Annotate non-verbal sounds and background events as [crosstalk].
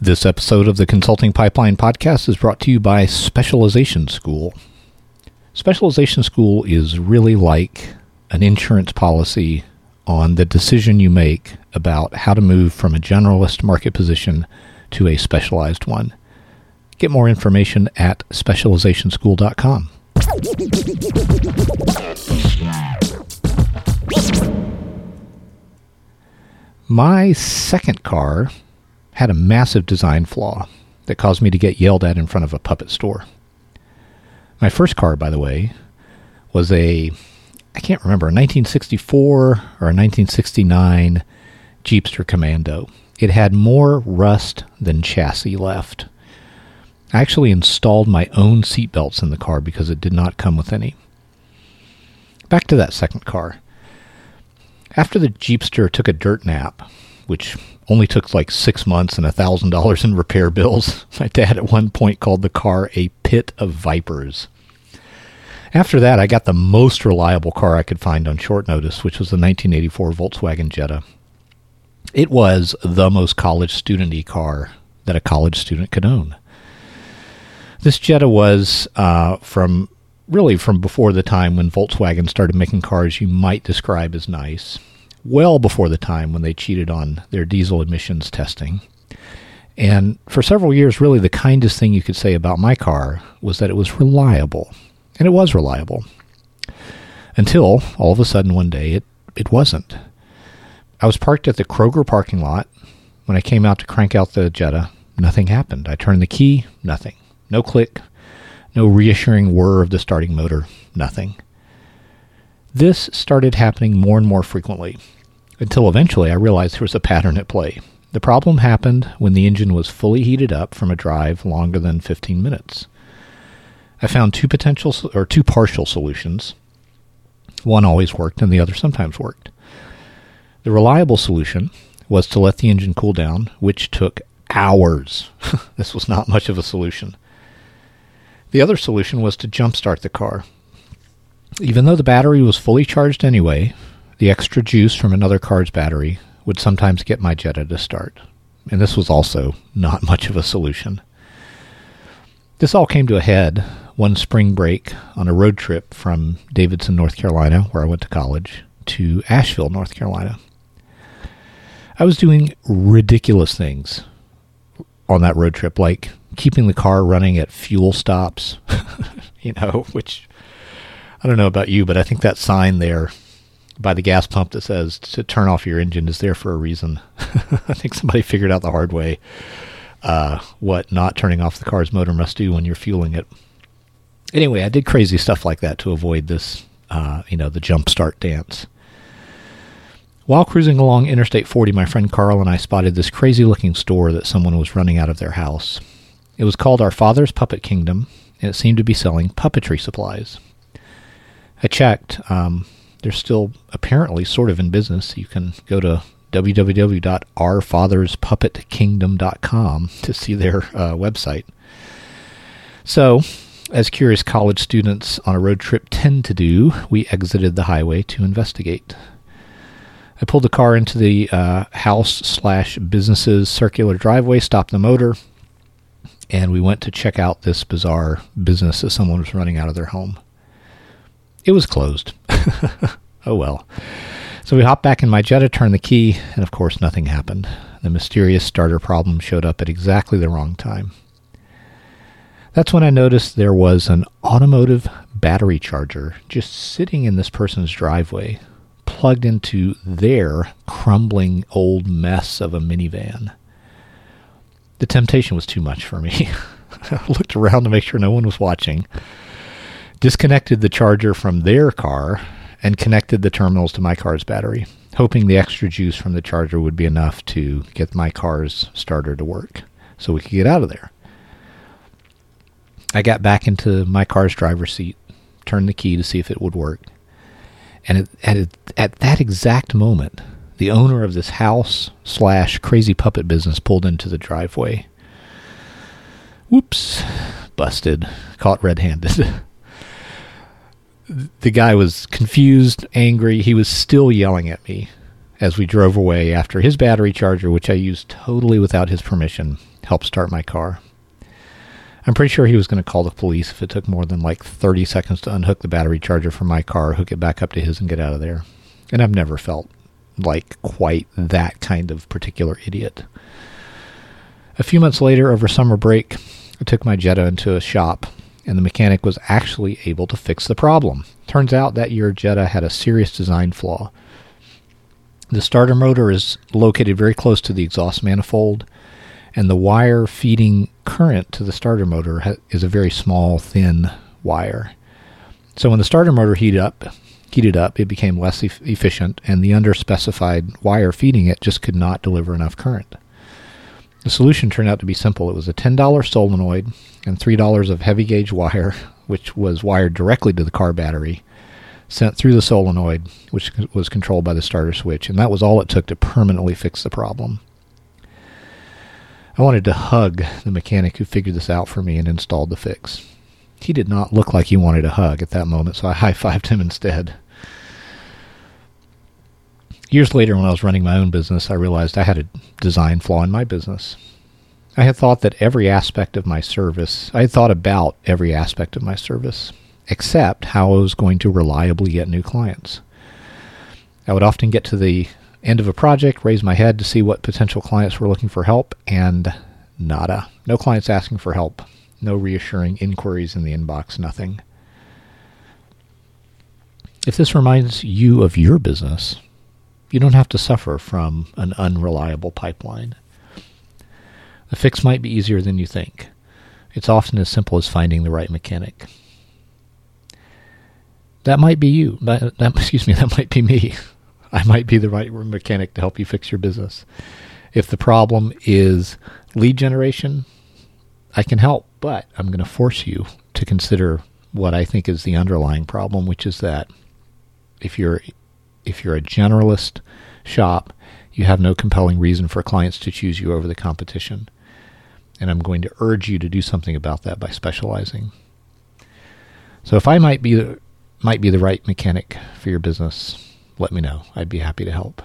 This episode of the Consulting Pipeline podcast is brought to you by Specialization School. Specialization School is really like an insurance policy on the decision you make about how to move from a generalist market position to a specialized one. Get more information at specializationschool.com. My second car had a massive design flaw that caused me to get yelled at in front of a puppet store. My first car, by the way, was a I can't remember, a 1964 or a 1969 Jeepster Commando. It had more rust than chassis left. I actually installed my own seatbelts in the car because it did not come with any. Back to that second car. After the Jeepster took a dirt nap, which only took like six months and a thousand dollars in repair bills, [laughs] my dad at one point called the car a pit of vipers. After that, I got the most reliable car I could find on short notice, which was the 1984 Volkswagen Jetta. It was the most college studenty car that a college student could own. This Jetta was uh, from really from before the time when Volkswagen started making cars you might describe as nice, well before the time when they cheated on their diesel emissions testing. And for several years, really the kindest thing you could say about my car was that it was reliable. And it was reliable. Until all of a sudden one day it, it wasn't. I was parked at the Kroger parking lot. When I came out to crank out the Jetta, nothing happened. I turned the key, nothing. No click, no reassuring whir of the starting motor, nothing. This started happening more and more frequently until eventually I realized there was a pattern at play. The problem happened when the engine was fully heated up from a drive longer than 15 minutes. I found two potential or two partial solutions. One always worked and the other sometimes worked. The reliable solution was to let the engine cool down, which took hours. [laughs] this was not much of a solution. The other solution was to jumpstart the car. Even though the battery was fully charged anyway, the extra juice from another car's battery would sometimes get my Jetta to start. And this was also not [laughs] much of a solution. This all came to a head one spring break on a road trip from Davidson, North Carolina, where I went to college, to Asheville, North Carolina. I was doing ridiculous things on that road trip, like keeping the car running at fuel stops, [laughs] you know, which I don't know about you, but I think that sign there by the gas pump that says to turn off your engine is there for a reason. [laughs] I think somebody figured out the hard way uh, what not turning off the car's motor must do when you're fueling it. Anyway, I did crazy stuff like that to avoid this, uh, you know, the jump start dance. While cruising along Interstate 40, my friend Carl and I spotted this crazy looking store that someone was running out of their house. It was called Our Father's Puppet Kingdom, and it seemed to be selling puppetry supplies. I checked. Um, they're still apparently sort of in business. You can go to www.ourfatherspuppetkingdom.com to see their uh, website. So, as curious college students on a road trip tend to do, we exited the highway to investigate. I pulled the car into the uh, house slash business's circular driveway, stopped the motor, and we went to check out this bizarre business that someone was running out of their home. It was closed. [laughs] oh well. So we hopped back in my Jetta, turned the key, and of course nothing happened. The mysterious starter problem showed up at exactly the wrong time. That's when I noticed there was an automotive battery charger just sitting in this person's driveway, plugged into their crumbling old mess of a minivan. The temptation was too much for me. [laughs] I looked around to make sure no one was watching, disconnected the charger from their car, and connected the terminals to my car's battery, hoping the extra juice from the charger would be enough to get my car's starter to work so we could get out of there. I got back into my car's driver's seat, turned the key to see if it would work. And at, at that exact moment, the owner of this house slash crazy puppet business pulled into the driveway. Whoops, busted, caught red handed. [laughs] the guy was confused, angry. He was still yelling at me. as we drove away after his battery charger, which I used totally without his permission, helped start my car. I'm pretty sure he was going to call the police if it took more than like 30 seconds to unhook the battery charger from my car, hook it back up to his, and get out of there. And I've never felt like quite that kind of particular idiot. A few months later, over summer break, I took my Jetta into a shop, and the mechanic was actually able to fix the problem. Turns out that your Jetta had a serious design flaw. The starter motor is located very close to the exhaust manifold, and the wire feeding current to the starter motor ha- is a very small, thin wire. So when the starter motor heated up, heated up, it became less e- efficient, and the underspecified wire feeding it just could not deliver enough current. The solution turned out to be simple. It was a $10 solenoid and $3 of heavy gauge wire, which was wired directly to the car battery, sent through the solenoid, which was controlled by the starter switch, and that was all it took to permanently fix the problem. I wanted to hug the mechanic who figured this out for me and installed the fix. He did not look like he wanted a hug at that moment, so I high fived him instead. Years later, when I was running my own business, I realized I had a design flaw in my business. I had thought that every aspect of my service, I had thought about every aspect of my service, except how I was going to reliably get new clients. I would often get to the end of a project, raise my head to see what potential clients were looking for help, and nada. No clients asking for help. No reassuring inquiries in the inbox, nothing. If this reminds you of your business, you don't have to suffer from an unreliable pipeline. The fix might be easier than you think. It's often as simple as finding the right mechanic. That might be you. That, that, [laughs] excuse me, that might be me. I might be the right mechanic to help you fix your business. If the problem is lead generation, I can help, but I'm going to force you to consider what I think is the underlying problem, which is that if you're if you're a generalist shop, you have no compelling reason for clients to choose you over the competition. And I'm going to urge you to do something about that by specializing. So if I might be the, might be the right mechanic for your business, let me know. I'd be happy to help.